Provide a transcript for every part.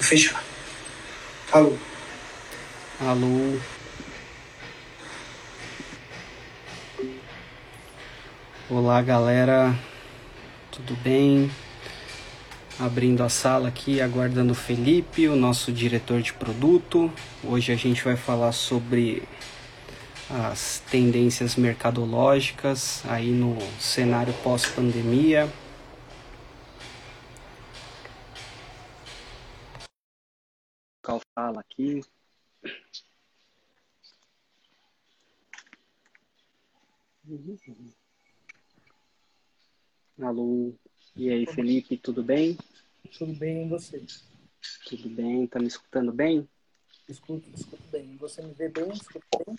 Vou fechar. Alô. Alô. Olá, galera. Tudo bem? Abrindo a sala aqui, aguardando o Felipe, o nosso diretor de produto. Hoje a gente vai falar sobre as tendências mercadológicas aí no cenário pós-pandemia. Fala aqui. Alô, e aí Felipe, tudo bem? Tudo bem, e você? Tudo bem, tá me escutando bem? Escuto, escuto bem. Você me vê bem? Escuta bem?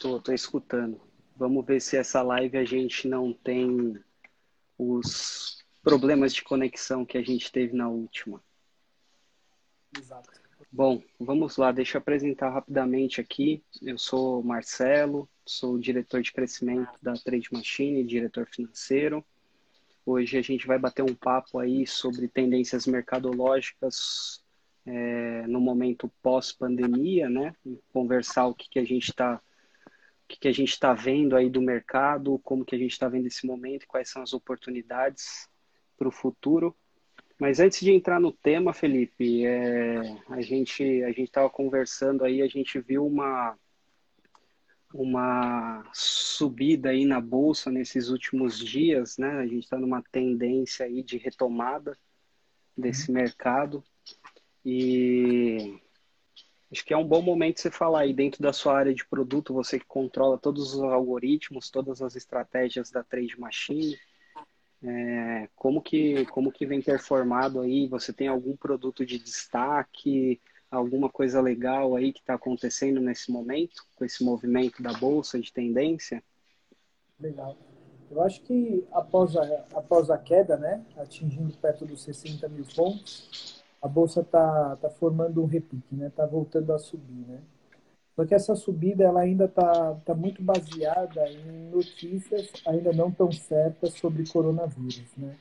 Tô, tô escutando. Vamos ver se essa live a gente não tem os problemas de conexão que a gente teve na última. Exato. Bom, vamos lá, deixa eu apresentar rapidamente aqui. Eu sou Marcelo, sou diretor de crescimento da Trade Machine, diretor financeiro. Hoje a gente vai bater um papo aí sobre tendências mercadológicas é, no momento pós-pandemia, né? Conversar o que, que a gente está o que, que a gente está vendo aí do mercado, como que a gente está vendo esse momento, quais são as oportunidades para o futuro. Mas antes de entrar no tema, Felipe, é, a gente a gente estava conversando aí, a gente viu uma uma subida aí na bolsa nesses últimos dias, né? A gente está numa tendência aí de retomada desse uhum. mercado e acho que é um bom momento você falar aí dentro da sua área de produto, você que controla todos os algoritmos, todas as estratégias da Trade Machine, é, como que como que vem performado aí? Você tem algum produto de destaque? alguma coisa legal aí que está acontecendo nesse momento, com esse movimento da bolsa de tendência? Legal. Eu acho que após a, após a queda, né, atingindo perto dos 60 mil pontos, a bolsa está tá formando um repique, né, está voltando a subir, né. Só que essa subida ela ainda está tá muito baseada em notícias ainda não tão certas sobre coronavírus, né.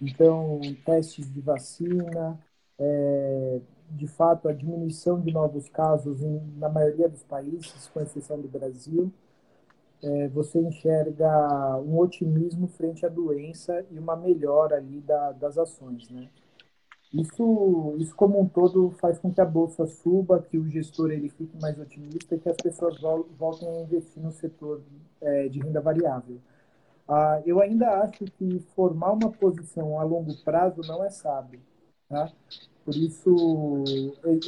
Então, testes de vacina, é, de fato, a diminuição de novos casos em, na maioria dos países, com exceção do Brasil, é, você enxerga um otimismo frente à doença e uma melhora ali da, das ações, né? Isso, isso como um todo faz com que a bolsa suba, que o gestor ele fique mais otimista e que as pessoas voltem a investir no setor é, de renda variável. Ah, eu ainda acho que formar uma posição a longo prazo não é sábio. Tá? Por isso,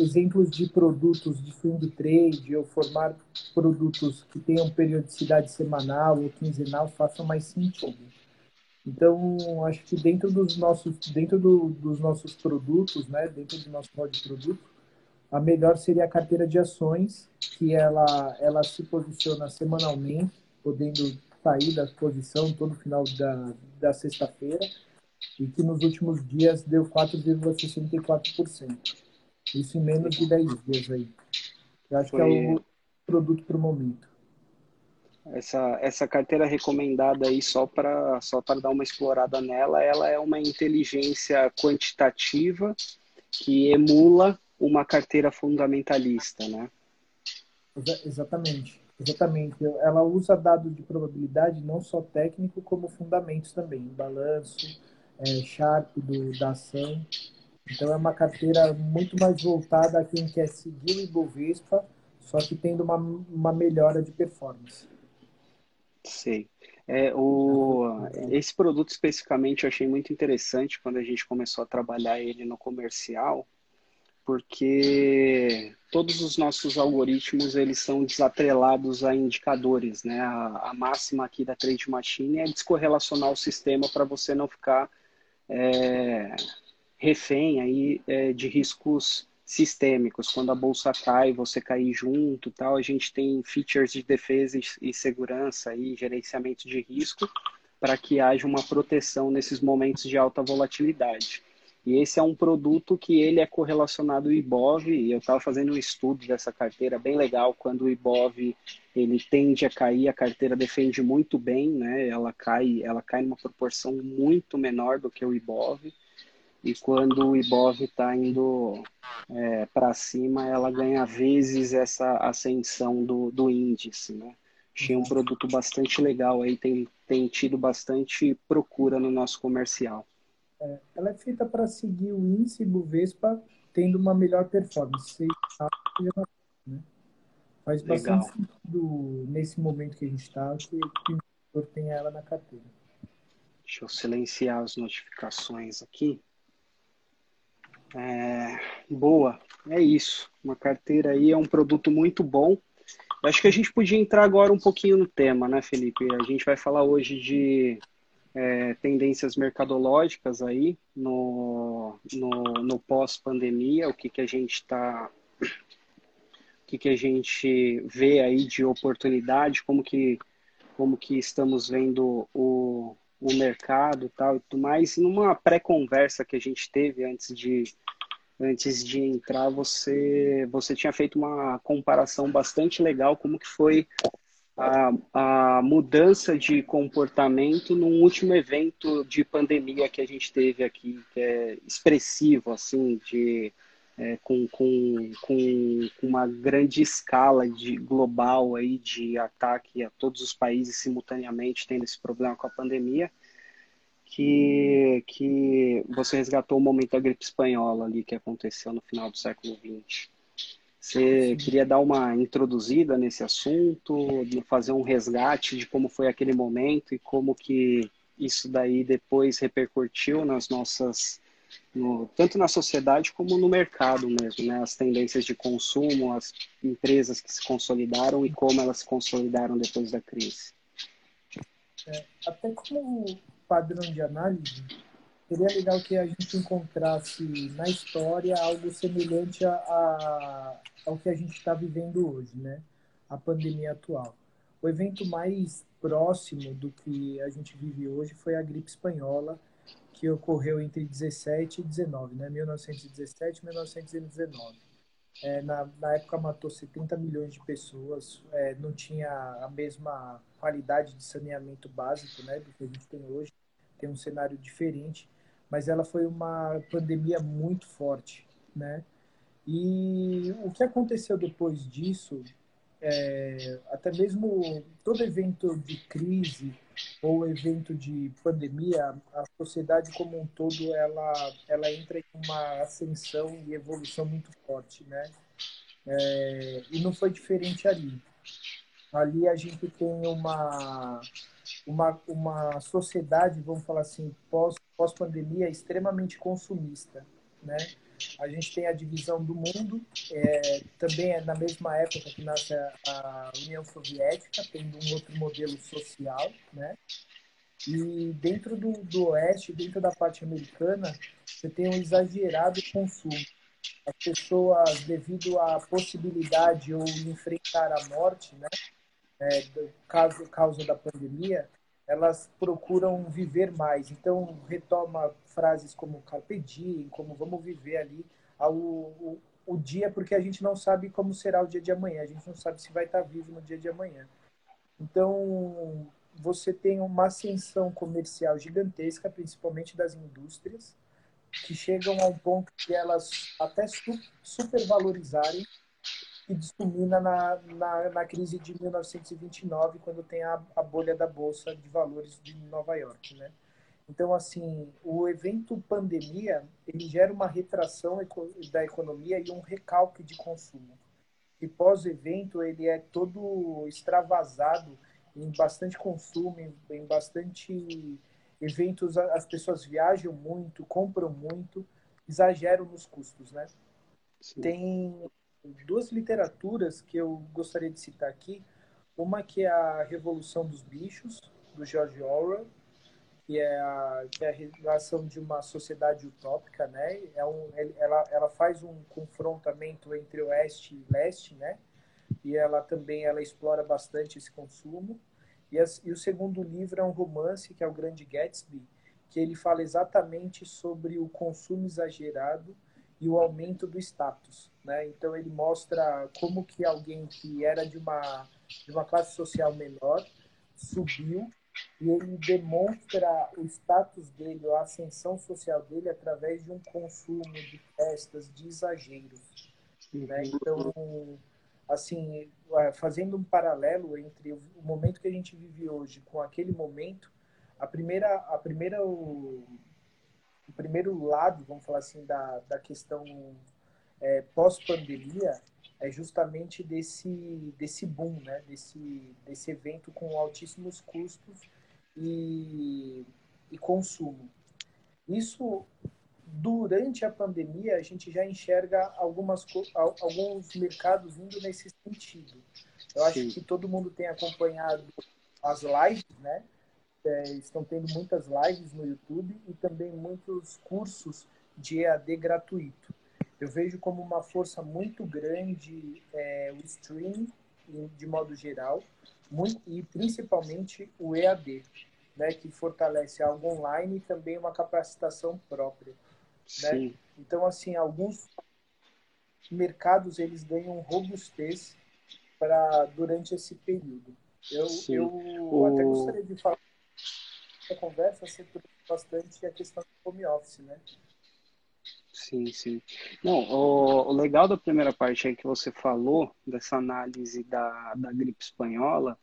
exemplos de produtos de swing trade ou formar produtos que tenham periodicidade semanal ou quinzenal façam mais sentido. Então, acho que dentro dos nossos, dentro do, dos nossos produtos, né, dentro do nosso rol de produto, a melhor seria a carteira de ações, que ela, ela se posiciona semanalmente, podendo sair da posição todo final da, da sexta-feira e que nos últimos dias deu 4,64%. Isso em menos de 10 dias aí. Eu acho Foi... que é o produto para o momento. Essa, essa carteira recomendada aí, só para só dar uma explorada nela, ela é uma inteligência quantitativa que emula uma carteira fundamentalista, né? Exatamente. Exatamente. Ela usa dados de probabilidade não só técnico, como fundamentos também. Balanço, é, Sharp do, da ação. Então é uma carteira muito mais voltada a quem quer seguir o Ibovespa, só que tendo uma, uma melhora de performance. Sei. É, o, esse produto especificamente eu achei muito interessante quando a gente começou a trabalhar ele no comercial, porque todos os nossos algoritmos eles são desatrelados a indicadores, né? A, a máxima aqui da Trade Machine é descorrelacionar o sistema para você não ficar é, refém aí é, de riscos sistêmicos. Quando a bolsa cai, você cair junto, tal, a gente tem features de defesa e segurança e gerenciamento de risco para que haja uma proteção nesses momentos de alta volatilidade. E esse é um produto que ele é correlacionado ao IBOV, e eu estava fazendo um estudo dessa carteira bem legal, quando o IBOV ele tende a cair, a carteira defende muito bem, né? Ela cai, ela cai numa proporção muito menor do que o IBOV. E quando o Ibov está indo é, para cima, ela ganha vezes essa ascensão do, do índice, né? Achei um produto bastante legal aí, tem, tem tido bastante procura no nosso comercial. É, ela é feita para seguir o índice Bovespa tendo uma melhor performance. Né? Faz legal. bastante sentido nesse momento que a gente está que, que o investidor tenha ela na carteira. Deixa eu silenciar as notificações aqui. É, boa, é isso. Uma carteira aí é um produto muito bom. Eu acho que a gente podia entrar agora um pouquinho no tema, né, Felipe? A gente vai falar hoje de é, tendências mercadológicas aí no, no, no pós-pandemia, o que, que a gente está o que, que a gente vê aí de oportunidade, como que, como que estamos vendo o, o mercado tal, e tudo mais. Numa pré-conversa que a gente teve antes de, antes de entrar, você, você tinha feito uma comparação bastante legal como que foi a, a mudança de comportamento num último evento de pandemia que a gente teve aqui, que é expressivo, assim, de, é, com, com, com, uma grande escala de global aí de ataque a todos os países simultaneamente tendo esse problema com a pandemia que, que você resgatou o momento da gripe espanhola ali que aconteceu no final do século XX. Você queria dar uma introduzida nesse assunto, fazer um resgate de como foi aquele momento e como que isso daí depois repercutiu nas nossas, no, tanto na sociedade como no mercado mesmo, né? As tendências de consumo, as empresas que se consolidaram e como elas se consolidaram depois da crise. É, até como padrão de análise, seria legal que a gente encontrasse na história algo semelhante a, a ao que a gente está vivendo hoje, né? A pandemia atual. O evento mais próximo do que a gente vive hoje foi a gripe espanhola, que ocorreu entre 17 e 19, né? 1917 e 1919. É, na, na, época matou 70 milhões de pessoas, é, não tinha a mesma qualidade de saneamento básico né, do que a gente tem hoje, tem um cenário diferente, mas ela foi uma pandemia muito forte, né? E o que aconteceu depois disso, é, até mesmo todo evento de crise ou evento de pandemia, a sociedade como um todo ela ela entra em uma ascensão e evolução muito forte, né? É, e não foi diferente ali. Ali a gente tem uma uma, uma sociedade, vamos falar assim, pós pós extremamente consumista, né? A gente tem a divisão do mundo, é, também é na mesma época que nasce a, União Soviética, tendo um outro modelo social, né? E dentro do, do Oeste, dentro da parte americana, você tem um exagerado consumo. As pessoas, devido à possibilidade ou enfrentar a morte, né? É, do caso, causa da pandemia, elas procuram viver mais. Então, retoma frases como carpe diem, como vamos viver ali ao, o, o dia, porque a gente não sabe como será o dia de amanhã, a gente não sabe se vai estar vivo no dia de amanhã. Então, você tem uma ascensão comercial gigantesca, principalmente das indústrias, que chegam a um ponto que elas até supervalorizarem que desculmina na, na, na, crise de 1929, quando tem a, a bolha da Bolsa de Valores de Nova York, né? Então, assim, o evento pandemia, ele gera uma retração da economia e um recalque de consumo. E pós-evento, ele é todo extravasado em bastante consumo, em bastante eventos, as pessoas viajam muito, compram muito, exageram nos custos, né? Sim. Tem duas literaturas que eu gostaria de citar aqui. Uma que é a Revolução dos Bichos, do George Orwell, que é a, que é a relação de uma sociedade utópica, né? É um, ela, ela faz um confrontamento entre oeste e leste, né? E ela também ela explora bastante esse consumo. E, as, e o segundo livro é um romance, que é o Grande Gatsby, que ele fala exatamente sobre o consumo exagerado e o aumento do status, né? Então ele mostra como que alguém que era de uma de uma classe social menor subiu e ele demonstra o status dele, a ascensão social dele através de um consumo de festas, de exageros. Né? Então, assim, fazendo um paralelo entre o momento que a gente vive hoje com aquele momento, a primeira, a primeira, o, o primeiro lado, vamos falar assim, da, da questão é, pós-pandemia é justamente desse, desse boom, né? desse, desse evento com altíssimos custos e, e consumo. Isso, durante a pandemia, a gente já enxerga algumas, alguns mercados indo nesse sentido. Eu acho Sim. que todo mundo tem acompanhado as lives, né? É, estão tendo muitas lives no YouTube e também muitos cursos de EAD gratuito. Eu vejo como uma força muito grande é, o streaming, de modo geral, muito, e principalmente o EAD, né, que fortalece algo online e também uma capacitação própria. Né? Então, assim, alguns mercados eles ganham robustez para durante esse período. Eu, eu até gostaria de falar a conversa sempre bastante a questão do home office, né? Sim, sim. Não, o, o, legal da primeira parte aí que você falou, dessa análise da, da gripe espanhola,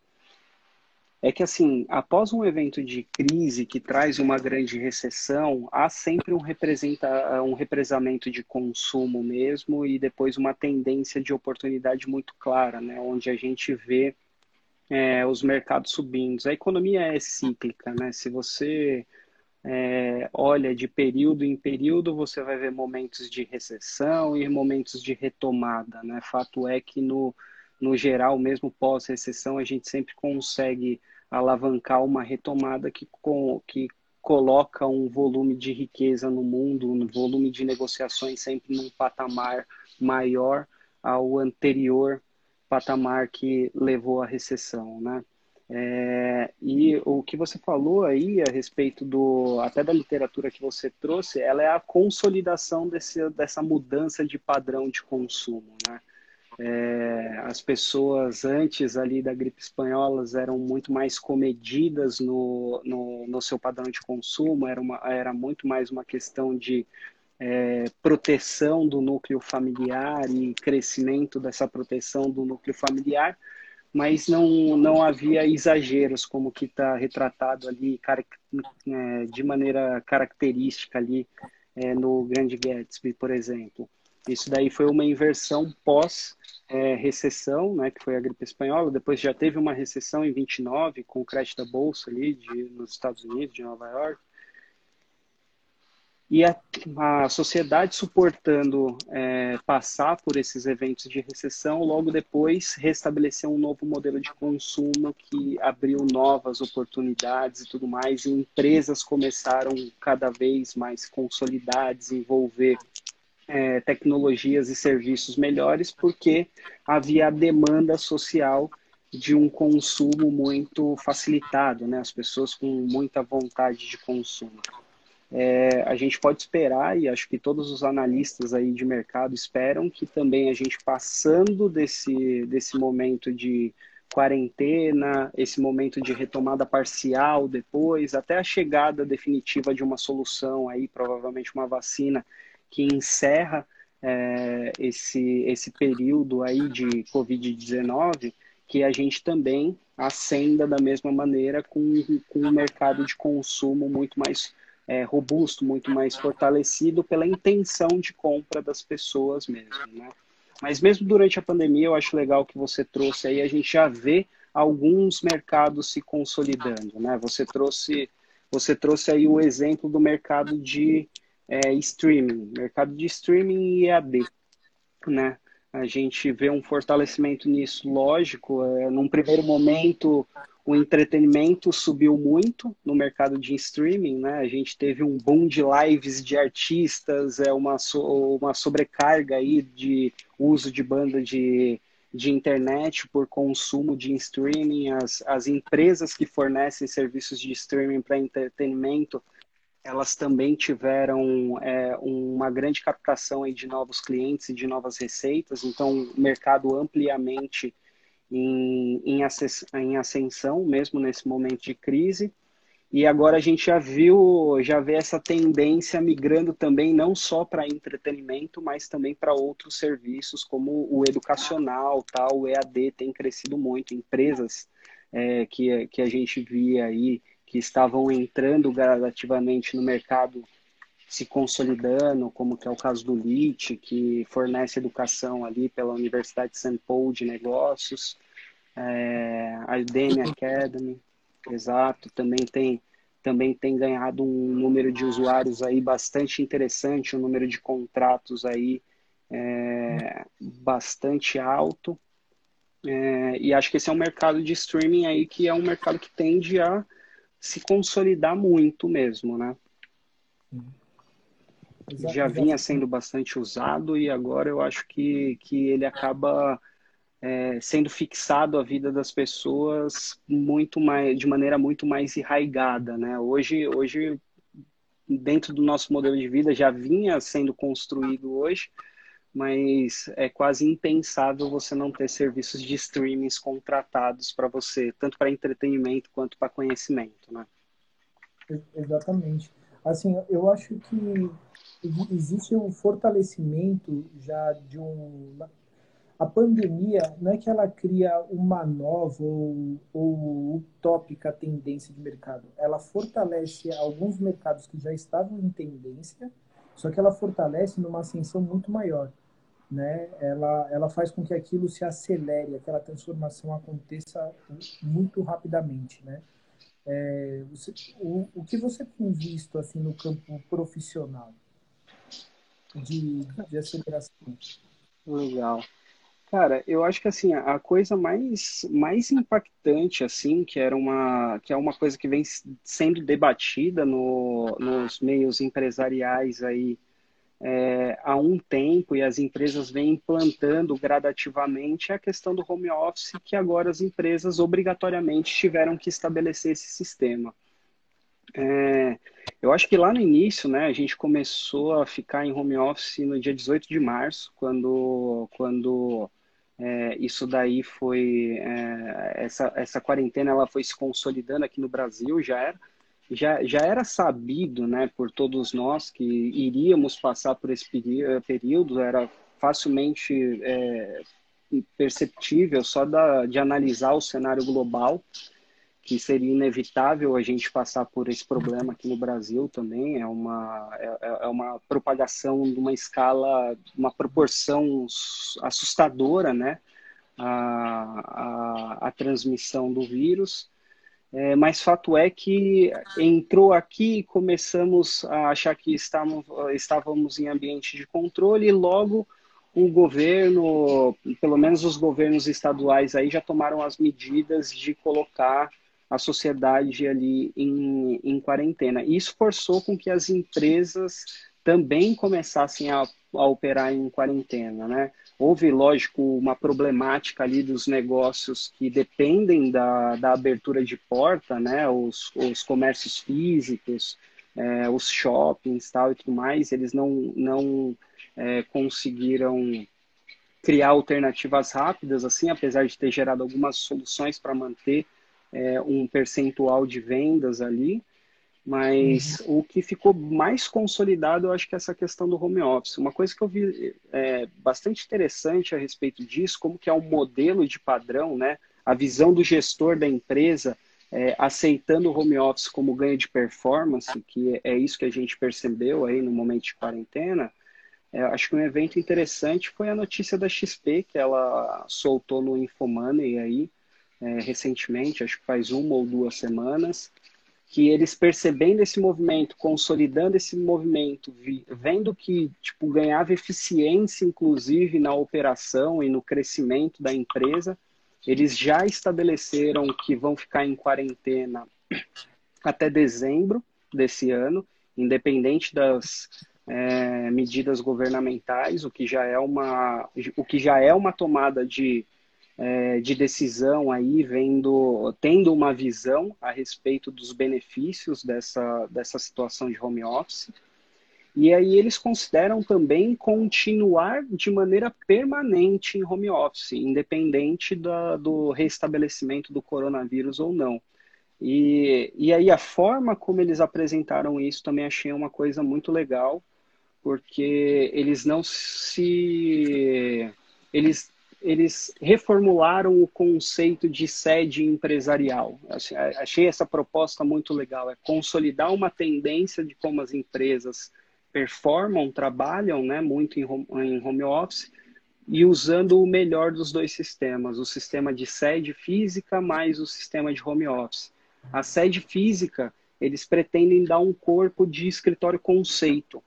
é que, assim, após um evento de crise que traz uma grande recessão, há sempre um, representa, um represamento de consumo mesmo e depois uma tendência de oportunidade muito clara, né? Onde a gente vê é, os mercados subindo. A economia é cíclica, né? Se você é, olha de período em período, você vai ver momentos de recessão e momentos de retomada, né? Fato é que no, no geral, mesmo pós-recessão, a gente sempre consegue alavancar uma retomada que, com, que coloca um volume de riqueza no mundo, um volume de negociações sempre num patamar maior ao anterior patamar que levou à recessão, né? É, e o que você falou aí a respeito do até da literatura que você trouxe, ela é a consolidação desse, dessa mudança de padrão de consumo, né? É, as pessoas antes ali da gripe espanhola eram muito mais comedidas no, no, no seu padrão de consumo, era, uma, era muito mais uma questão de é, proteção do núcleo familiar e crescimento dessa proteção do núcleo familiar, mas não, não havia exageros, como que está retratado ali é, de maneira característica ali é, no Grande Gatsby, por exemplo. Isso daí foi uma inversão pós é, recessão, né, que foi a gripe espanhola. Depois já teve uma recessão em 29 com o crash da bolsa ali de, nos Estados Unidos, de Nova York e a, a sociedade suportando é, passar por esses eventos de recessão, logo depois restabeleceu um novo modelo de consumo que abriu novas oportunidades e tudo mais, e empresas começaram cada vez mais consolidar, desenvolver é, tecnologias e serviços melhores, porque havia a demanda social de um consumo muito facilitado, né? as pessoas com muita vontade de consumo é, a gente pode esperar, e acho que todos os analistas aí de mercado esperam, que também a gente passando desse, desse momento de quarentena, esse momento de retomada parcial depois, até a chegada definitiva de uma solução aí, provavelmente uma vacina que encerra é, esse, esse período aí de Covid-19, que a gente também acenda da mesma maneira com, com um mercado de consumo muito mais é, robusto, muito mais fortalecido pela intenção de compra das pessoas mesmo, né? Mas mesmo durante a pandemia, eu acho legal que você trouxe aí, a gente já vê alguns mercados se consolidando, né? Você trouxe, você trouxe aí o exemplo do mercado de é, streaming, mercado de streaming e EAD, né? A gente vê um fortalecimento nisso, lógico. É, num primeiro momento, o entretenimento subiu muito no mercado de streaming, né? A gente teve um boom de lives de artistas, é uma, so, uma sobrecarga aí de uso de banda de, de internet por consumo de streaming. As, as empresas que fornecem serviços de streaming para entretenimento, elas também tiveram é, uma grande captação aí de novos clientes e de novas receitas. Então, o mercado ampliamente em, em ascensão, mesmo nesse momento de crise. E agora a gente já viu, já vê essa tendência migrando também não só para entretenimento, mas também para outros serviços, como o educacional, tal, o EAD tem crescido muito. Empresas é, que, que a gente via aí que estavam entrando gradativamente no mercado se consolidando, como que é o caso do LIT, que fornece educação ali pela Universidade de St. Paul de Negócios, é, a Udemy Academy, exato, também tem também tem ganhado um número de usuários aí bastante interessante, um número de contratos aí é, bastante alto. É, e acho que esse é um mercado de streaming aí que é um mercado que tende a se consolidar muito mesmo, né? Já vinha sendo bastante usado e agora eu acho que, que ele acaba é, sendo fixado a vida das pessoas muito mais de maneira muito mais enraigada, né? Hoje, hoje dentro do nosso modelo de vida já vinha sendo construído hoje, mas é quase impensável você não ter serviços de streamings contratados para você, tanto para entretenimento quanto para conhecimento, né? Exatamente. Assim, eu acho que existe um fortalecimento já de um a pandemia não é que ela cria uma nova ou, ou utópica tendência de mercado, ela fortalece alguns mercados que já estavam em tendência, só que ela fortalece numa ascensão muito maior, né? Ela ela faz com que aquilo se acelere, aquela transformação aconteça muito rapidamente, né? É, você, o, o que você tem visto assim no campo profissional de, de aceleração? Legal. Cara, eu acho que assim, a coisa mais, mais impactante, assim, que era uma, que é uma coisa que vem sendo debatida no, nos meios empresariais aí é, há um tempo e as empresas vêm implantando gradativamente é a questão do home office, que agora as empresas obrigatoriamente tiveram que estabelecer esse sistema. É, eu acho que lá no início, né, a gente começou a ficar em home office no dia 18 de março, quando, quando é, isso daí foi é, essa, essa quarentena ela foi se consolidando aqui no Brasil já era já, já era sabido né por todos nós que iríamos passar por esse período era facilmente é, perceptível só da, de analisar o cenário global que seria inevitável a gente passar por esse problema aqui no Brasil também. É uma, é, é uma propagação de uma escala, uma proporção assustadora, né? A, a, a transmissão do vírus. É, mas fato é que entrou aqui e começamos a achar que estávamos, estávamos em ambiente de controle e logo o governo, pelo menos os governos estaduais aí já tomaram as medidas de colocar a sociedade ali em, em quarentena. Isso forçou com que as empresas também começassem a, a operar em quarentena, né? Houve, lógico, uma problemática ali dos negócios que dependem da, da abertura de porta, né? Os, os comércios físicos, é, os shoppings tal e tudo mais, eles não, não é, conseguiram criar alternativas rápidas, assim, apesar de ter gerado algumas soluções para manter é, um percentual de vendas ali, mas uhum. o que ficou mais consolidado, eu acho que é essa questão do home office. Uma coisa que eu vi é, bastante interessante a respeito disso, como que é um modelo de padrão, né? A visão do gestor da empresa é, aceitando o home office como ganho de performance, que é isso que a gente percebeu aí no momento de quarentena. É, acho que um evento interessante foi a notícia da XP que ela soltou no Infomoney aí, é, recentemente, acho que faz uma ou duas semanas, que eles percebendo esse movimento, consolidando esse movimento, vendo que tipo ganhava eficiência inclusive na operação e no crescimento da empresa, eles já estabeleceram que vão ficar em quarentena até dezembro desse ano, independente das é, medidas governamentais, o que já é uma o que já é uma tomada de é, de decisão aí, vendo, tendo uma visão a respeito dos benefícios dessa, dessa situação de home office. E aí eles consideram também continuar de maneira permanente em home office, independente da, do restabelecimento do coronavírus ou não. E, e aí a forma como eles apresentaram isso também achei uma coisa muito legal, porque eles não se... Eles eles reformularam o conceito de sede empresarial. Assim, achei essa proposta muito legal, é consolidar uma tendência de como as empresas performam, trabalham né, muito em home, office e usando o melhor dos dois sistemas, o sistema de sede física mais o sistema de home office. A sede física, eles pretendem dar um corpo de escritório conceito,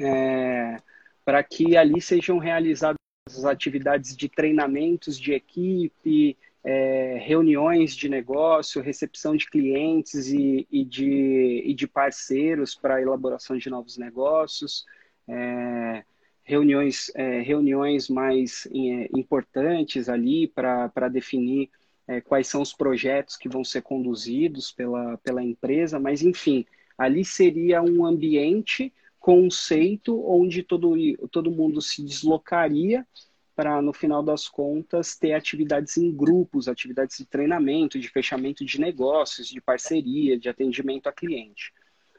é, para que ali sejam realizadas as atividades de treinamentos de equipe, é, reuniões de negócio, recepção de clientes e, e, de, e de, parceiros para elaboração de novos negócios, é, reuniões, é, reuniões mais é, importantes ali para definir é, quais são os projetos que vão ser conduzidos pela, pela empresa, mas enfim, ali seria um ambiente, conceito, onde todo, todo mundo se deslocaria para, no final das contas, ter atividades em grupos, atividades de treinamento, de fechamento de negócios, de parceria, de atendimento a cliente.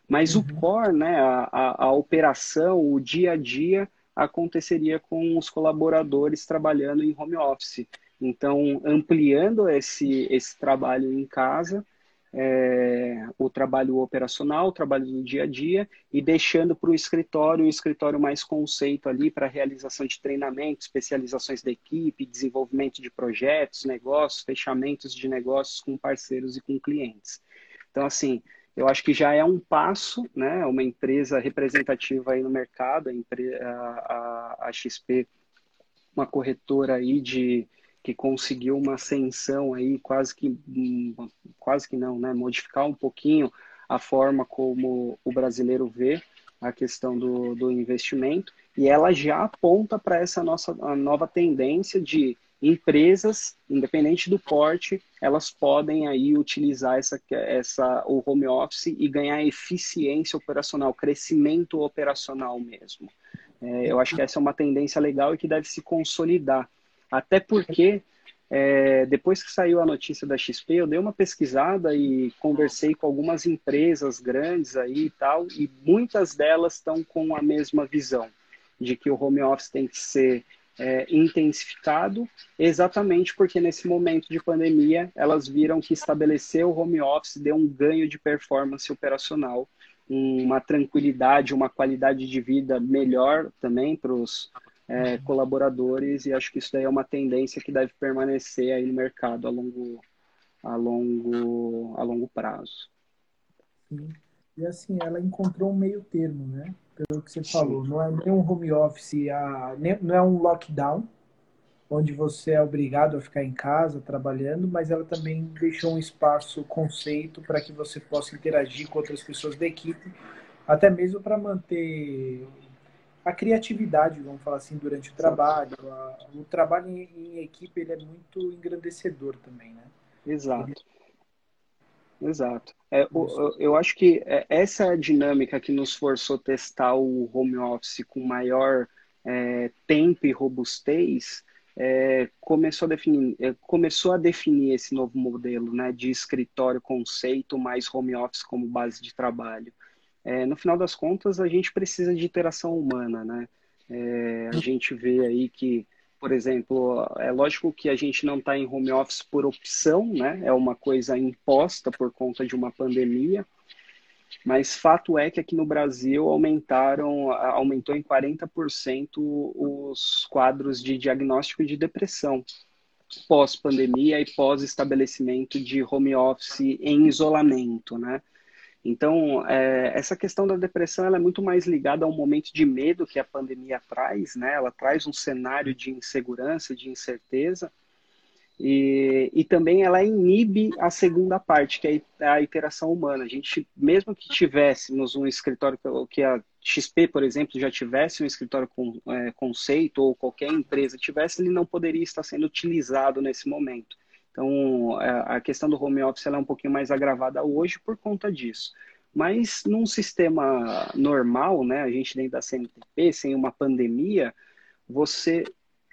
Mas uhum. o core, né, a, a, a, operação, o dia a dia, aconteceria com os colaboradores trabalhando em home office. Então, ampliando esse, esse trabalho em casa, é, o trabalho operacional, o trabalho do dia a dia e deixando para o escritório, o escritório mais conceito ali para realização de treinamento, especializações da equipe, desenvolvimento de projetos, negócios, fechamentos de negócios com parceiros e com clientes. Então, assim, eu acho que já é um passo, né? Uma empresa representativa aí no mercado, a, a, a XP, uma corretora aí de que conseguiu uma ascensão aí, quase que, quase que não, né? Modificar um pouquinho a forma como o brasileiro vê a questão do, do investimento e ela já aponta para essa nossa nova tendência de empresas, independente do porte, elas podem aí utilizar essa, essa, o home office e ganhar eficiência operacional, crescimento operacional mesmo. É, eu acho que essa é uma tendência legal e que deve se consolidar. Até porque, é, depois que saiu a notícia da XP, eu dei uma pesquisada e conversei com algumas empresas grandes aí e tal, e muitas delas estão com a mesma visão de que o home office tem que ser é, intensificado, exatamente porque nesse momento de pandemia elas viram que estabelecer o home office deu um ganho de performance operacional, uma tranquilidade, uma qualidade de vida melhor também para os é, colaboradores e acho que isso daí é uma tendência que deve permanecer aí no mercado a longo, a longo, a longo prazo. Sim. E assim, ela encontrou um meio termo, né? Pelo que você Sim. falou, não é nem um home office, a, nem, não é um lockdown, onde você é obrigado a ficar em casa trabalhando, mas ela também deixou um espaço, conceito, para que você possa interagir com outras pessoas da equipe, até mesmo para manter a criatividade, vamos falar assim, durante o trabalho. A, o trabalho em, em, equipe ele é muito engrandecedor também, né? Exato. Ele... Exato. É, o, eu acho que é, essa dinâmica que nos forçou testar o home office com maior é, tempo e robustez, é, começou, a definir, é, começou a definir esse novo modelo né, de escritório conceito mais home office como base de trabalho é, no final das contas, a gente precisa de interação humana, né? É, a gente vê aí que, por exemplo, é lógico que a gente não está em home office por opção, né? É uma coisa imposta por conta de uma pandemia, mas fato é que aqui no Brasil aumentaram, aumentou em 40% os quadros de diagnóstico de depressão pós-pandemia e pós-estabelecimento de home office em isolamento, né? Então, é, essa questão da depressão ela é muito mais ligada ao momento de medo que a pandemia traz, né? Ela traz um cenário de insegurança, de incerteza, e, e também ela inibe a segunda parte, que é a interação humana. A gente, mesmo que tivéssemos um escritório, que a XP, por exemplo, já tivesse um escritório com é, conceito, ou qualquer empresa tivesse, ele não poderia estar sendo utilizado nesse momento. Então, a questão do home office é um pouquinho mais agravada hoje por conta disso. Mas num sistema normal, né, a gente dentro da CNTP, sem uma pandemia, você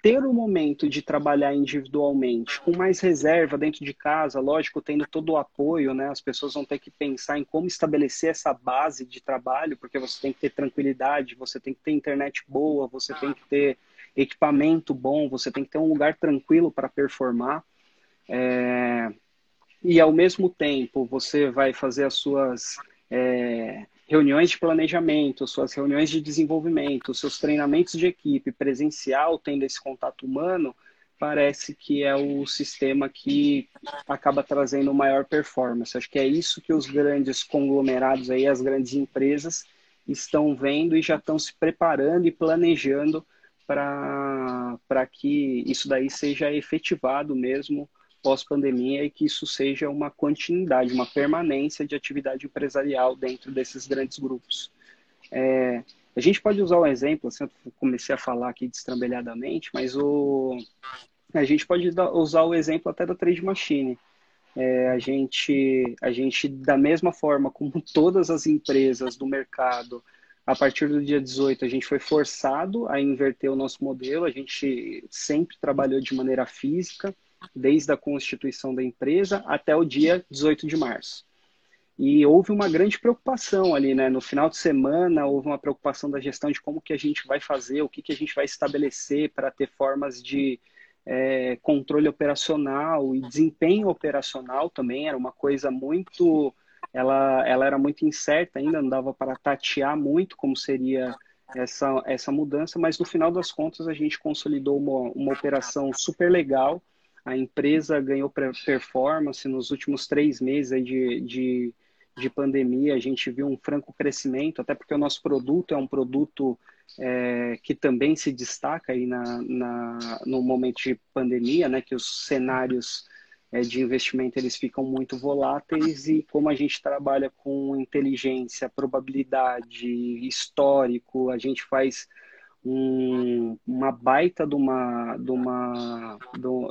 ter o momento de trabalhar individualmente, com mais reserva dentro de casa, lógico, tendo todo o apoio, né? As pessoas vão ter que pensar em como estabelecer essa base de trabalho, porque você tem que ter tranquilidade, você tem que ter internet boa, você tem que ter equipamento bom, você tem que ter um lugar tranquilo para performar. É... E ao mesmo tempo, você vai fazer as suas é, reuniões de planejamento, suas reuniões de desenvolvimento, seus treinamentos de equipe presencial, tendo esse contato humano, parece que é o sistema que acaba trazendo maior performance. Acho que é isso que os grandes conglomerados aí, as grandes empresas estão vendo e já estão se preparando e planejando para que isso daí seja efetivado mesmo pós-pandemia e que isso seja uma continuidade, uma permanência de atividade empresarial dentro desses grandes grupos. É, a gente pode usar um exemplo, assim, eu comecei a falar aqui destrambelhadamente, mas o, a gente pode usar o exemplo até da Trade Machine. É, a, gente, a gente, da mesma forma como todas as empresas do mercado, a partir do dia 18, a gente foi forçado a inverter o nosso modelo, a gente sempre trabalhou de maneira física, desde a constituição da empresa até o dia 18 de março. E houve uma grande preocupação ali, né? No final de semana, houve uma preocupação da gestão de como que a gente vai fazer, o que, que a gente vai estabelecer para ter formas de é, controle operacional e desempenho operacional também. Era uma coisa muito... Ela, ela era muito incerta ainda, não dava para tatear muito como seria essa, essa mudança, mas no final das contas a gente consolidou uma, uma operação super legal, a empresa ganhou performance nos últimos três meses de, de, de, pandemia. A gente viu um franco crescimento, até porque o nosso produto é um produto é, que também se destaca aí na, na, no momento de pandemia, né? Que os cenários é, de investimento eles ficam muito voláteis e como a gente trabalha com inteligência, probabilidade, histórico, a gente faz um, uma baita de, uma, de, uma,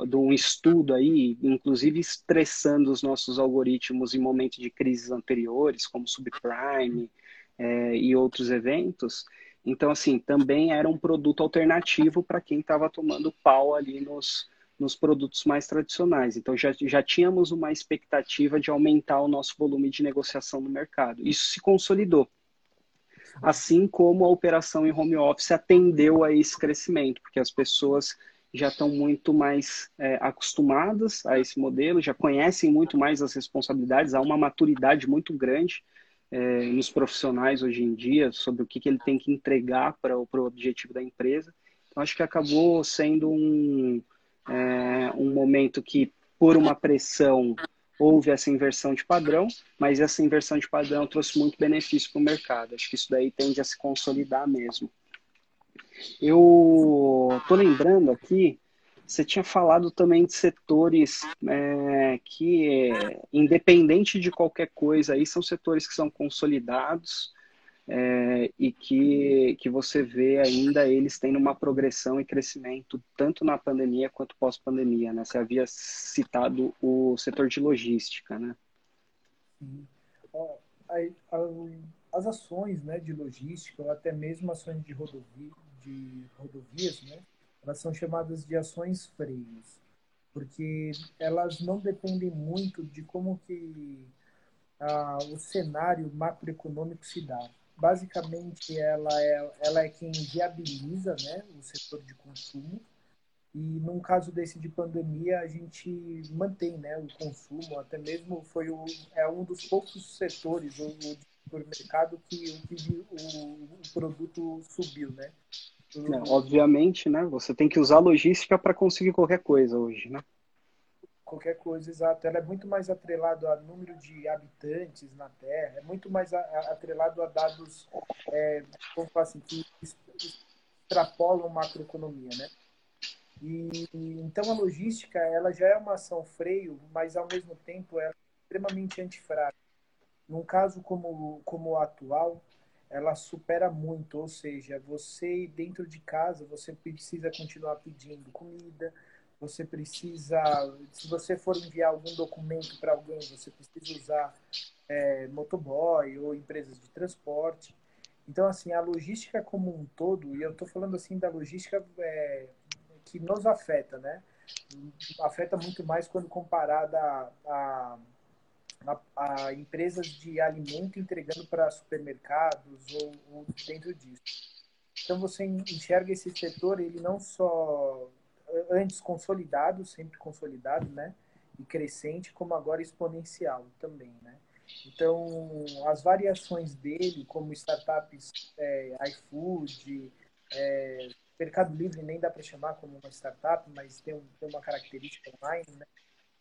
de, um estudo aí, inclusive estressando os nossos algoritmos em momentos de crises anteriores, como subprime é, e outros eventos. Então, assim, também era um produto alternativo para quem estava tomando pau ali nos, nos produtos mais tradicionais. Então, já, já tínhamos uma expectativa de aumentar o nosso volume de negociação no mercado. Isso se consolidou assim como a operação em home office atendeu a esse crescimento, porque as pessoas já estão muito mais é, acostumadas a esse modelo, já conhecem muito mais as responsabilidades, há uma maturidade muito grande é, nos profissionais hoje em dia sobre o que, que ele tem que entregar para o objetivo da empresa. Então, acho que acabou sendo um, é, um momento que, por uma pressão houve essa inversão de padrão, mas essa inversão de padrão trouxe muito benefício para o mercado. Acho que isso daí tende a se consolidar mesmo. Eu estou lembrando aqui, você tinha falado também de setores é, que, independente de qualquer coisa, aí são setores que são consolidados, é, e que, que você vê ainda eles tendo uma progressão e crescimento tanto na pandemia quanto pós-pandemia, né? Você havia citado o setor de logística, né? As ações né, de logística, ou até mesmo ações de, rodovia, de rodovias, né, elas são chamadas de ações freios, porque elas não dependem muito de como que ah, o cenário macroeconômico se dá basicamente ela é, ela é quem viabiliza né, o setor de consumo e num caso desse de pandemia a gente mantém né, o consumo, até mesmo foi o, é um dos poucos setores do, do mercado que, que o, o produto subiu, né? É, obviamente, né? Você tem que usar logística para conseguir qualquer coisa hoje, né? Qualquer coisa, exato. Ela é muito mais atrelado a número de habitantes na Terra, é muito mais atrelado a dados, é, como assim, que extrapolam macroeconomia, né? E, então a logística, ela já é uma ação freio, mas ao mesmo tempo é extremamente antifrágil. Num caso como, como o atual, ela supera muito, ou seja, você dentro de casa, você precisa continuar pedindo comida, você precisa, se você for enviar algum documento para alguém, você precisa usar é, motoboy ou empresas de transporte. Então, assim, a logística como um todo, e eu estou falando assim da logística é, que nos afeta, né? Afeta muito mais quando comparada a, a, a empresas de alimento entregando para supermercados ou, ou dentro disso. Então, você enxerga esse setor, ele não só antes consolidado, sempre consolidado, né? E crescente, como agora exponencial também, né? Então, as variações dele, como startups é, iFood, é, Mercado Livre nem dá para chamar como uma startup, mas tem, um, tem uma característica online, né?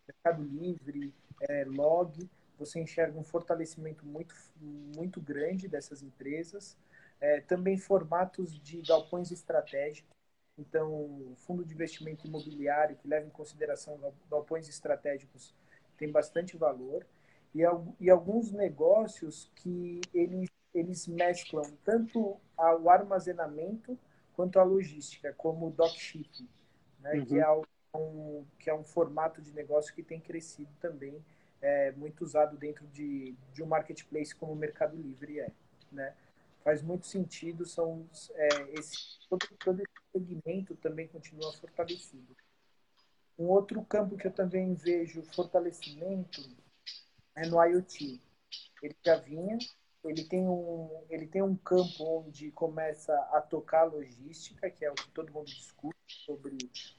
Mercado Livre, é, Log, você enxerga um fortalecimento muito, muito grande dessas empresas. É, também formatos de galpões estratégicos. Então, fundo de investimento imobiliário que leva em consideração galpões estratégicos tem bastante valor e, e alguns negócios que eles, eles mesclam tanto o armazenamento quanto a logística, como o dropshipping, né? Uhum. que, é um, que é um formato de negócio que tem crescido também, é, muito usado dentro de, de um marketplace como o Mercado Livre é. Né? Faz muito sentido, são, é, esse, todo, todo esse segmento também continua fortalecido. Um outro campo que eu também vejo fortalecimento é no IoT. Ele já vinha, ele tem um, ele tem um campo onde começa a tocar logística, que é o que todo mundo discute sobre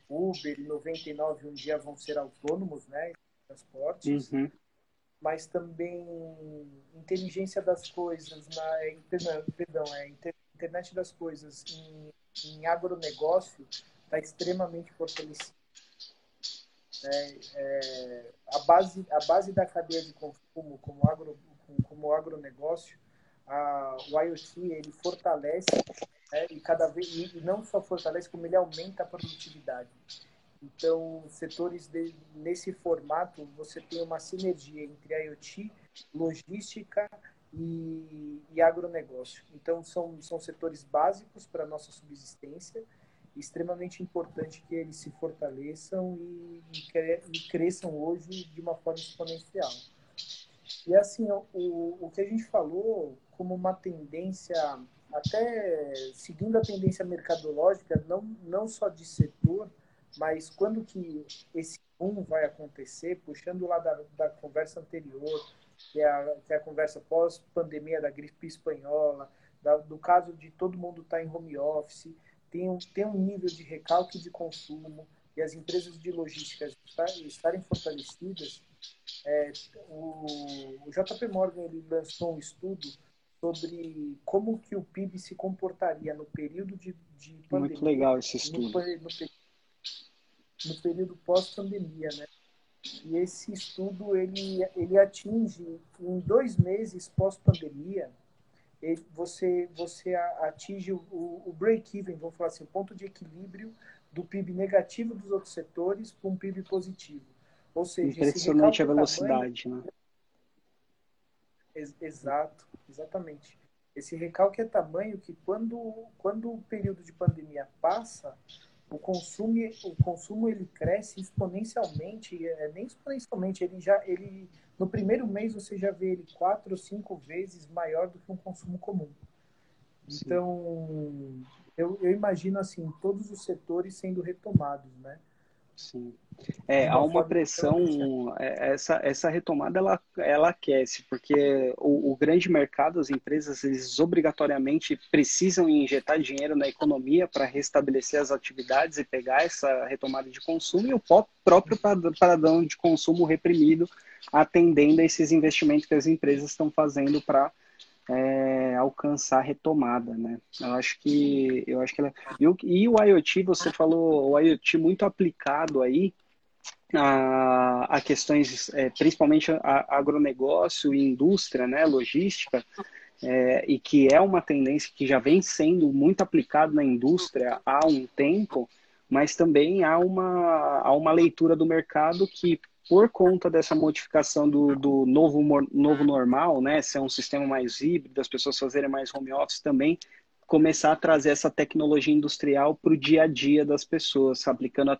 Uber e 99 um dia vão ser autônomos, né, transportes. Uhum. Mas também inteligência das coisas, na, perdão, é internet das coisas em, em agronegócio está extremamente fortalecido é, é, a, base, a base da cadeia de consumo como, agro, como agronegócio, a, o IoT ele fortalece né, e cada vez e não só fortalece como ele aumenta a produtividade. Então, setores de, nesse formato você tem uma sinergia entre IoT, logística e, e agronegócio. Então, são, são setores básicos para a nossa subsistência extremamente importante que eles se fortaleçam e, e, e cresçam hoje de uma forma exponencial. E assim, o, o que a gente falou como uma tendência, até seguindo a tendência mercadológica, não, não só de setor, mas quando que esse boom vai acontecer, puxando lá da, da conversa anterior, que é a, que é a conversa pós-pandemia da gripe espanhola, da, do caso de todo mundo estar tá em home office, tem um, tem um nível de recalque de consumo e as empresas de logística estarem fortalecidas, é, o, o JP Morgan ele lançou um estudo sobre como que o PIB se comportaria no período de, de pandemia. Muito legal esse estudo. No, no, no período pós-pandemia, né? E esse estudo ele, ele atinge em dois meses pós-pandemia você, você atinge o, o break-even, vamos falar assim, o ponto de equilíbrio do PIB negativo dos outros setores para um PIB positivo. Ou seja, impressionante a velocidade, tamanho, né? Ex exato, exatamente. Esse recalque é tamanho que quando, quando o período de pandemia passa, o consumo, o consumo ele cresce exponencialmente, é, nem exponencialmente, ele já ele no primeiro mês você já vê ele quatro ou cinco vezes maior do que um consumo comum. Então, eu, eu imagino assim todos os setores sendo retomados, né? Sim. É, há uma pressão, é, essa, essa retomada ela, ela aquece, porque o, o, grande mercado, as empresas, eles obrigatoriamente precisam injetar dinheiro na economia para restabelecer as atividades e pegar essa retomada de consumo, e o próprio padrão de consumo reprimido atendendo a esses investimentos que as empresas estão fazendo para é, alcançar a retomada, né? Eu acho que eu acho que ela... e, o, IoT você falou o IoT muito aplicado aí a, a questões é, principalmente a, agronegócio e indústria, né? Logística é, e que é uma tendência que já vem sendo muito aplicado na indústria há um tempo, mas também há uma, há uma leitura do mercado que por conta dessa modificação do, do novo, novo normal, né, ser um sistema mais híbrido, as pessoas fazerem mais home office também, começar a trazer essa tecnologia industrial para o dia a dia das pessoas, aplicando a,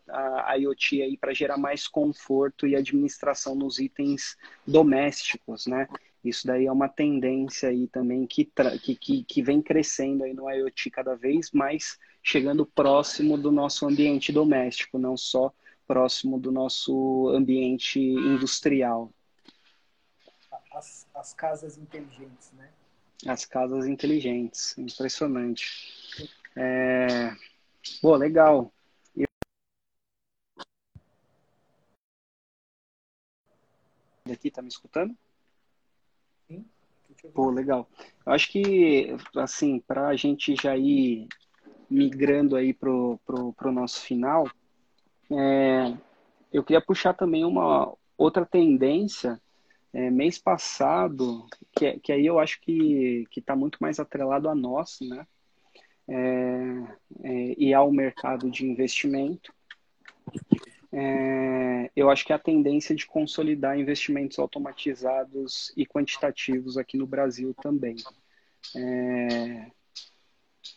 a IoT aí para gerar mais conforto e administração nos itens domésticos, né? Isso daí é uma tendência aí também que, que, que, que vem crescendo aí no IoT cada vez mais, chegando próximo do nosso ambiente doméstico, não só próximo do nosso ambiente industrial. As, as casas inteligentes, né? As casas inteligentes, impressionante. É... Pô, legal. Aqui, tá me escutando? Sim. Pô, legal. Eu acho que, assim, para a gente já ir migrando aí pro, pro, pro nosso final, é, eu queria puxar também uma outra tendência. É, mês passado, que, que aí eu acho que está muito mais atrelado a nós, né? É, é, e ao mercado de investimento. É, eu acho que a tendência de consolidar investimentos automatizados e quantitativos aqui no Brasil também. É,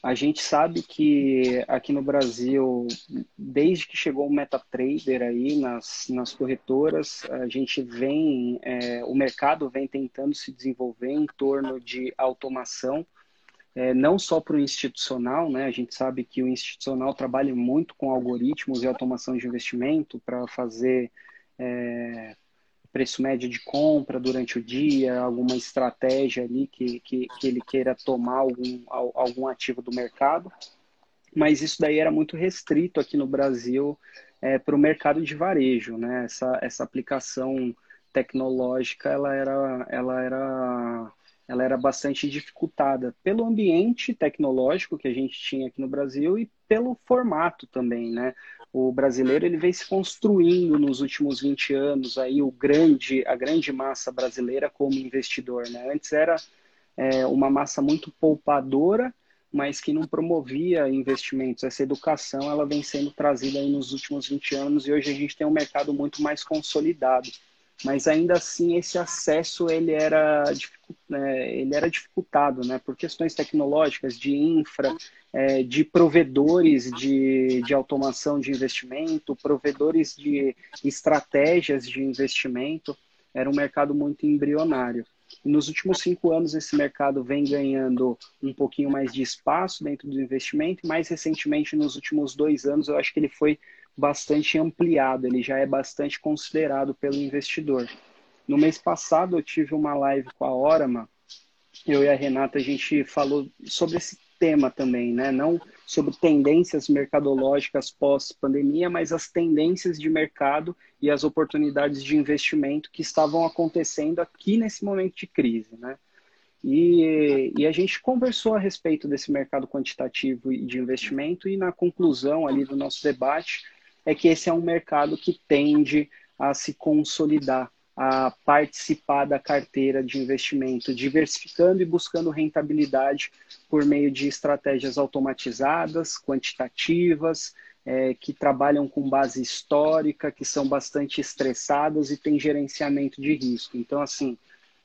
a gente sabe que aqui no Brasil, desde que chegou o MetaTrader aí nas, nas corretoras, a gente vem, é, o mercado vem tentando se desenvolver em torno de automação, é, não só para o institucional, né? A gente sabe que o institucional trabalha muito com algoritmos e automação de investimento para fazer é, preço médio de compra durante o dia, alguma estratégia ali que, que, que ele queira tomar algum, algum ativo do mercado. Mas isso daí era muito restrito aqui no Brasil é, para o mercado de varejo, né? Essa, essa aplicação tecnológica, ela era, ela era ela era bastante dificultada pelo ambiente tecnológico que a gente tinha aqui no Brasil e pelo formato também, né? O brasileiro ele vem se construindo nos últimos 20 anos aí o grande a grande massa brasileira como investidor, né? Antes era é, uma massa muito poupadora, mas que não promovia investimentos. Essa educação ela vem sendo trazida aí nos últimos 20 anos e hoje a gente tem um mercado muito mais consolidado mas ainda assim esse acesso ele era, né, ele era dificultado né, por questões tecnológicas, de infra, é, de provedores de, de automação de investimento, provedores de estratégias de investimento, era um mercado muito embrionário. E nos últimos cinco anos, esse mercado vem ganhando um pouquinho mais de espaço dentro do investimento, mais recentemente, nos últimos dois anos, eu acho que ele foi bastante ampliado, ele já é bastante considerado pelo investidor. No mês passado eu tive uma live com a Orama, eu e a Renata a gente falou sobre esse tema também, né? Não sobre tendências mercadológicas pós-pandemia, mas as tendências de mercado e as oportunidades de investimento que estavam acontecendo aqui nesse momento de crise, né? E, e, a gente conversou a respeito desse mercado quantitativo de investimento e na conclusão ali do nosso debate é que esse é um mercado que tende a se consolidar, a participar da carteira de investimento, diversificando e buscando rentabilidade por meio de estratégias automatizadas, quantitativas, é, que trabalham com base histórica, que são bastante estressadas e têm gerenciamento de risco. Então, assim,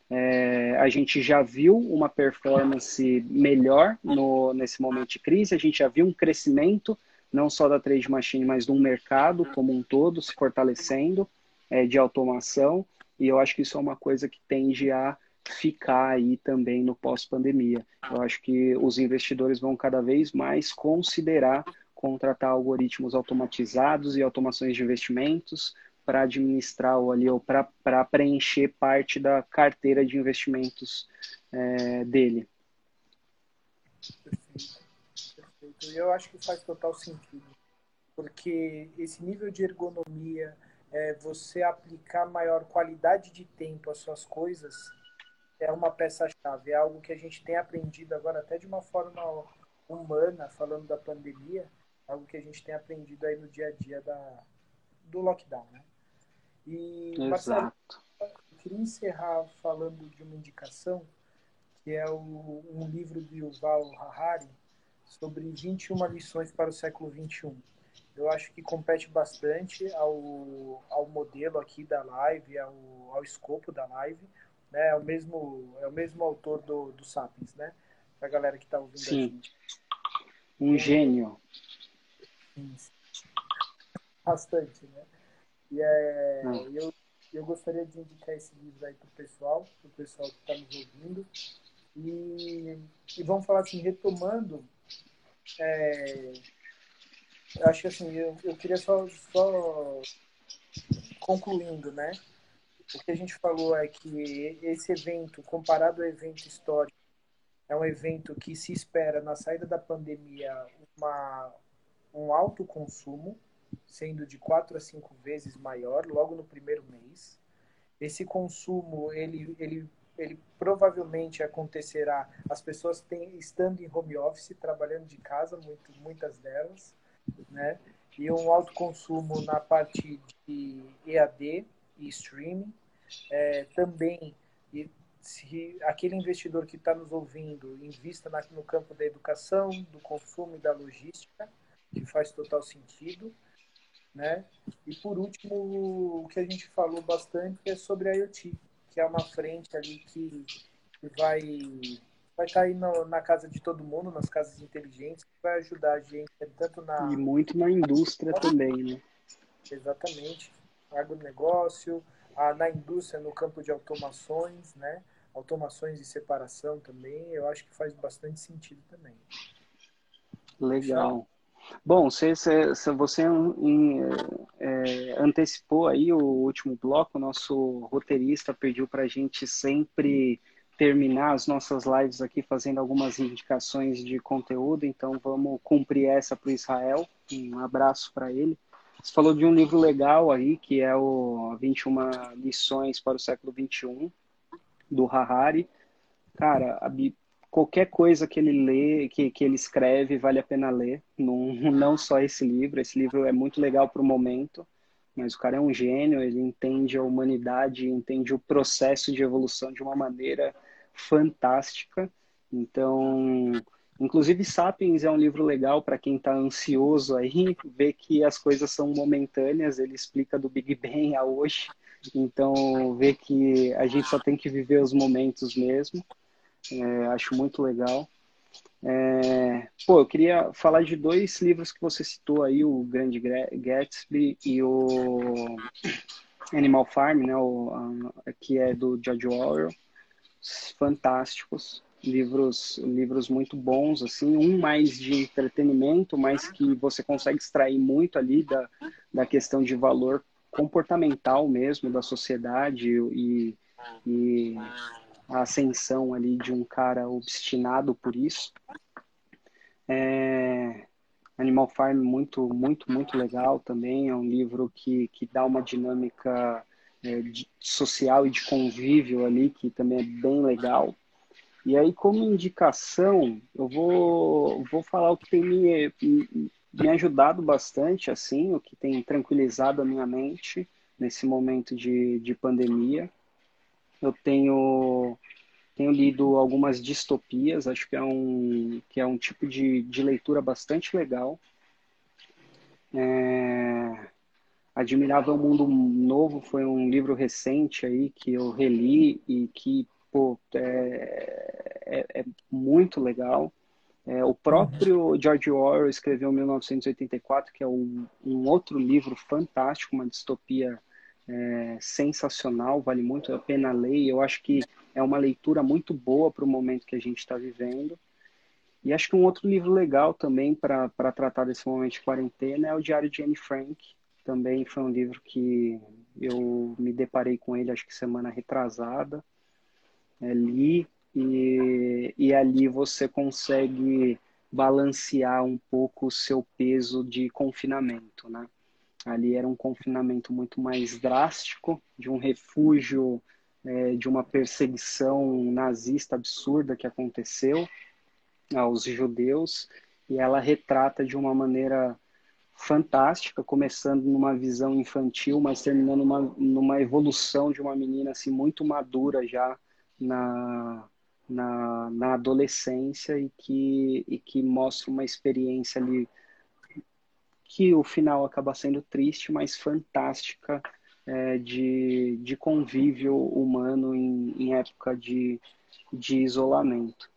é, a gente já viu uma performance melhor no, nesse momento de crise, a gente já viu um crescimento não só da trade machine, mas do mercado como um todo se fortalecendo é, de automação. E eu acho que isso é uma coisa que tende a ficar aí também no pós-pandemia. Eu acho que os investidores vão cada vez mais considerar contratar algoritmos automatizados e automações de investimentos para administrar ou ali ou para preencher parte da carteira de investimentos é, dele. E eu acho que faz total sentido. Porque esse nível de ergonomia, é, você aplicar maior qualidade de tempo às suas coisas, é uma peça-chave. É algo que a gente tem aprendido agora até de uma forma humana, falando da pandemia, algo que a gente tem aprendido aí no dia a dia da, do lockdown, né? E, Exato. Marcelo, eu queria encerrar falando de uma indicação, que é o, um livro do Yuval Harari, sobre 21 lições para o século 21. Eu acho que compete bastante ao, ao modelo aqui da live, ao, ao escopo da live. Né? É, o mesmo, é o mesmo autor do, do Sapiens, né? Para a galera que está ouvindo Sim. a gente. Um gênio. Bastante, né? E é, hum. eu eu gostaria de indicar esse livro aí para o pessoal, para o pessoal que está nos ouvindo. E, e vamos falar assim, retomando, é, acho que assim, eu, eu queria só, só concluindo, né? O que a gente falou é que esse evento, comparado ao evento histórico, é um evento que se espera na saída da pandemia uma, um alto consumo, sendo de quatro a cinco vezes maior logo no primeiro mês. Esse consumo ele, ele, ele provavelmente acontecerá as pessoas têm, estando em home office, trabalhando de casa, muito, muitas delas, né? E um alto consumo na parte de EAD e streaming. É, também se aquele investidor que está nos ouvindo invista na, no campo da educação, do consumo e da logística, que faz total sentido. Né? E por último, o que a gente falou bastante é sobre a IoT, que é uma frente ali que, que vai vai estar aí na casa de todo mundo, nas casas inteligentes, que vai ajudar a gente tanto na e muito na indústria também, né? Exatamente, agronegócio, a, na indústria, no campo de automações, né? automações de separação também, eu acho que faz bastante sentido também. Legal. Bom, você, você, você em, é, antecipou aí o último bloco, o nosso roteirista pediu para a gente sempre terminar as nossas lives aqui fazendo algumas indicações de conteúdo, então vamos cumprir essa para o Israel. Um abraço para ele. Você falou de um livro legal aí, que é o 21 lições para o século 21, do Harari, cara, a, qualquer coisa que ele lê, que, que ele escreve, vale a pena ler. Não, não só esse livro. Esse livro é muito legal para o momento, mas o cara é um gênio. Ele entende a humanidade, entende o processo de evolução de uma maneira fantástica. Então, inclusive Sapiens é um livro legal para quem está ansioso aí, ver que as coisas são momentâneas. Ele explica do Big Bang a hoje. Então, ver que a gente só tem que viver os momentos mesmo, é, acho muito legal. É, pô, eu queria falar de dois livros que você citou aí, o Grande Gatsby e o Animal Farm, né, o, a, que é do George Orwell, fantásticos, livros, livros muito bons, assim, um mais de entretenimento, mas que você consegue extrair muito ali da, da questão de valor comportamental mesmo da sociedade e, e a ascensão ali de um cara obstinado por isso. É, Animal Farm muito, muito, muito legal também. É um livro que, que dá uma dinâmica é, de, social e de convívio ali que também é bem legal. E aí, como indicação, eu vou, vou falar o que tem me, me ajudado bastante, assim, o que tem tranquilizado a minha mente nesse momento de, de pandemia. Eu tenho, tenho lido algumas distopias, acho que é um, que é um tipo de, de leitura bastante legal. É... Admirável Mundo Novo foi um livro recente aí que eu reli e que pô, é, é, é muito legal. É, o próprio. George Orwell escreveu em 1984, que é um, um outro livro fantástico, uma distopia é, sensacional, vale muito a pena ler. Eu acho que é uma leitura muito boa para o momento que a gente está vivendo. E acho que um outro livro legal também para tratar desse momento de quarentena é o Diário de Anne Frank. Também foi um livro que eu me deparei com ele, acho que semana retrasada. É, li, e, e ali você consegue balancear um pouco o seu peso de confinamento, né? Ali era um confinamento muito mais drástico, de um refúgio é, de uma perseguição nazista absurda que aconteceu aos judeus, e ela retrata de uma maneira fantástica, começando numa visão infantil, mas terminando numa, numa evolução de uma menina assim muito madura já na, na, na adolescência e que, e que mostra uma experiência ali que o final acaba sendo triste, mas fantástica é, de, de convívio humano em, em época de, de isolamento.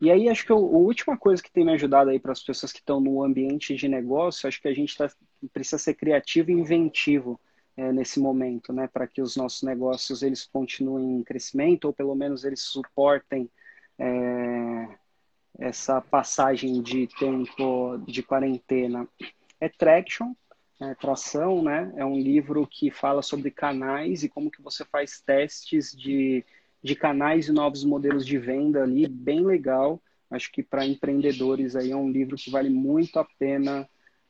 E aí acho que a última coisa que tem me ajudado aí para as pessoas que estão no ambiente de negócio, acho que a gente tá, precisa ser criativo e inventivo é, nesse momento, né, para que os nossos negócios eles continuem em crescimento ou pelo menos eles suportem é, essa passagem de tempo de quarentena. É Traction, é, Tração, né? É um livro que fala sobre canais e como que você faz testes de, de canais e novos modelos de venda ali, bem legal. Acho que para empreendedores aí é um livro que vale muito a pena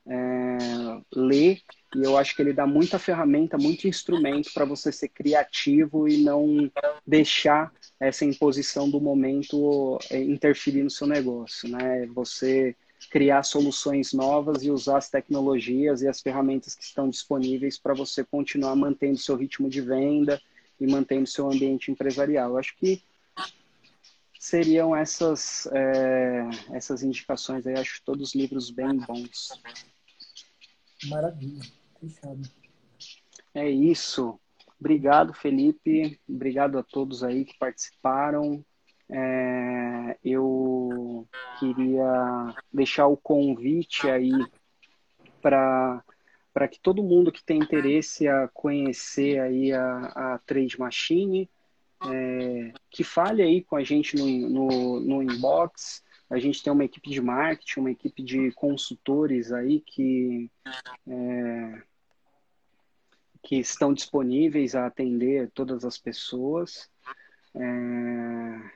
é, ler e eu acho que ele dá muita ferramenta, muito instrumento para você ser criativo e não deixar essa imposição do momento é, interferir no seu negócio, né? Você criar soluções novas e usar as tecnologias e as ferramentas que estão disponíveis para você continuar mantendo seu ritmo de venda e mantendo seu ambiente empresarial. Eu acho que seriam essas é, essas indicações aí. Acho todos os livros bem bons. Maravilha, fechado. É isso. Obrigado, Felipe. Obrigado a todos aí que participaram. É, eu queria deixar o convite aí para para que todo mundo que tem interesse a conhecer aí a, a Trade Machine, é, que fale aí com a gente no, no, no inbox, a gente tem uma equipe de marketing, uma equipe de consultores aí que, é, que estão disponíveis a atender todas as pessoas. É,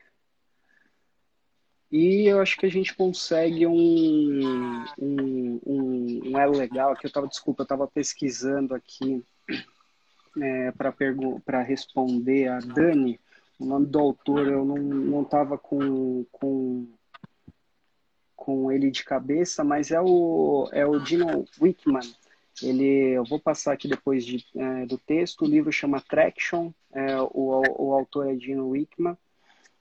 e eu acho que a gente consegue um, um, um, um elo legal. Aqui eu estava, desculpa, eu estava pesquisando aqui é, para responder a Dani. O nome do autor eu não estava com, com com ele de cabeça, mas é o, é o Dino Wickman. Ele, eu vou passar aqui depois de, é, do texto. O livro chama Traction, é, o, o autor é Dino Wickman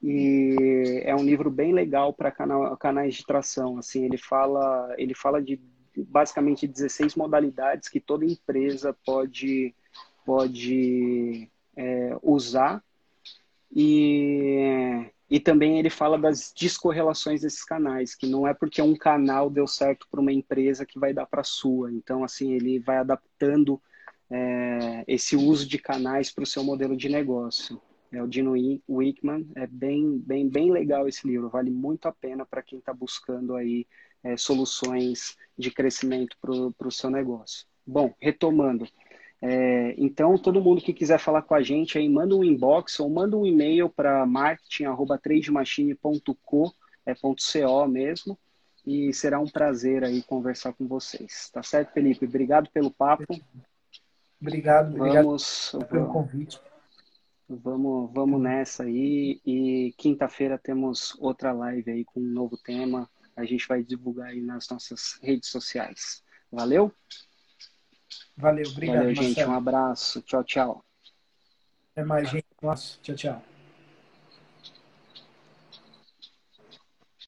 e é um livro bem legal para canais de tração. Assim, ele fala, ele fala de basicamente 16 modalidades que toda empresa pode pode é, usar e e também ele fala das descorrelações desses canais, que não é porque um canal deu certo para uma empresa que vai dar para a sua. Então, assim, ele vai adaptando é, esse uso de canais para o seu modelo de negócio. É o Dino Wickman, é bem, bem, bem legal esse livro, vale muito a pena para quem está buscando aí é, soluções de crescimento para o seu negócio. Bom, retomando, é, então, todo mundo que quiser falar com a gente aí, manda um inbox ou manda um e-mail para marketing.trademachine.co, é .co mesmo, e será um prazer aí conversar com vocês. Tá certo, Felipe? Obrigado pelo papo. Obrigado, obrigado vamos, pelo convite. Vamos, vamos nessa aí e quinta-feira temos outra live aí com um novo tema. A gente vai divulgar aí nas nossas redes sociais. Valeu? Valeu, obrigado. Valeu, gente. Um abraço. Tchau, tchau. Até mais, gente. Nossa, tchau, tchau.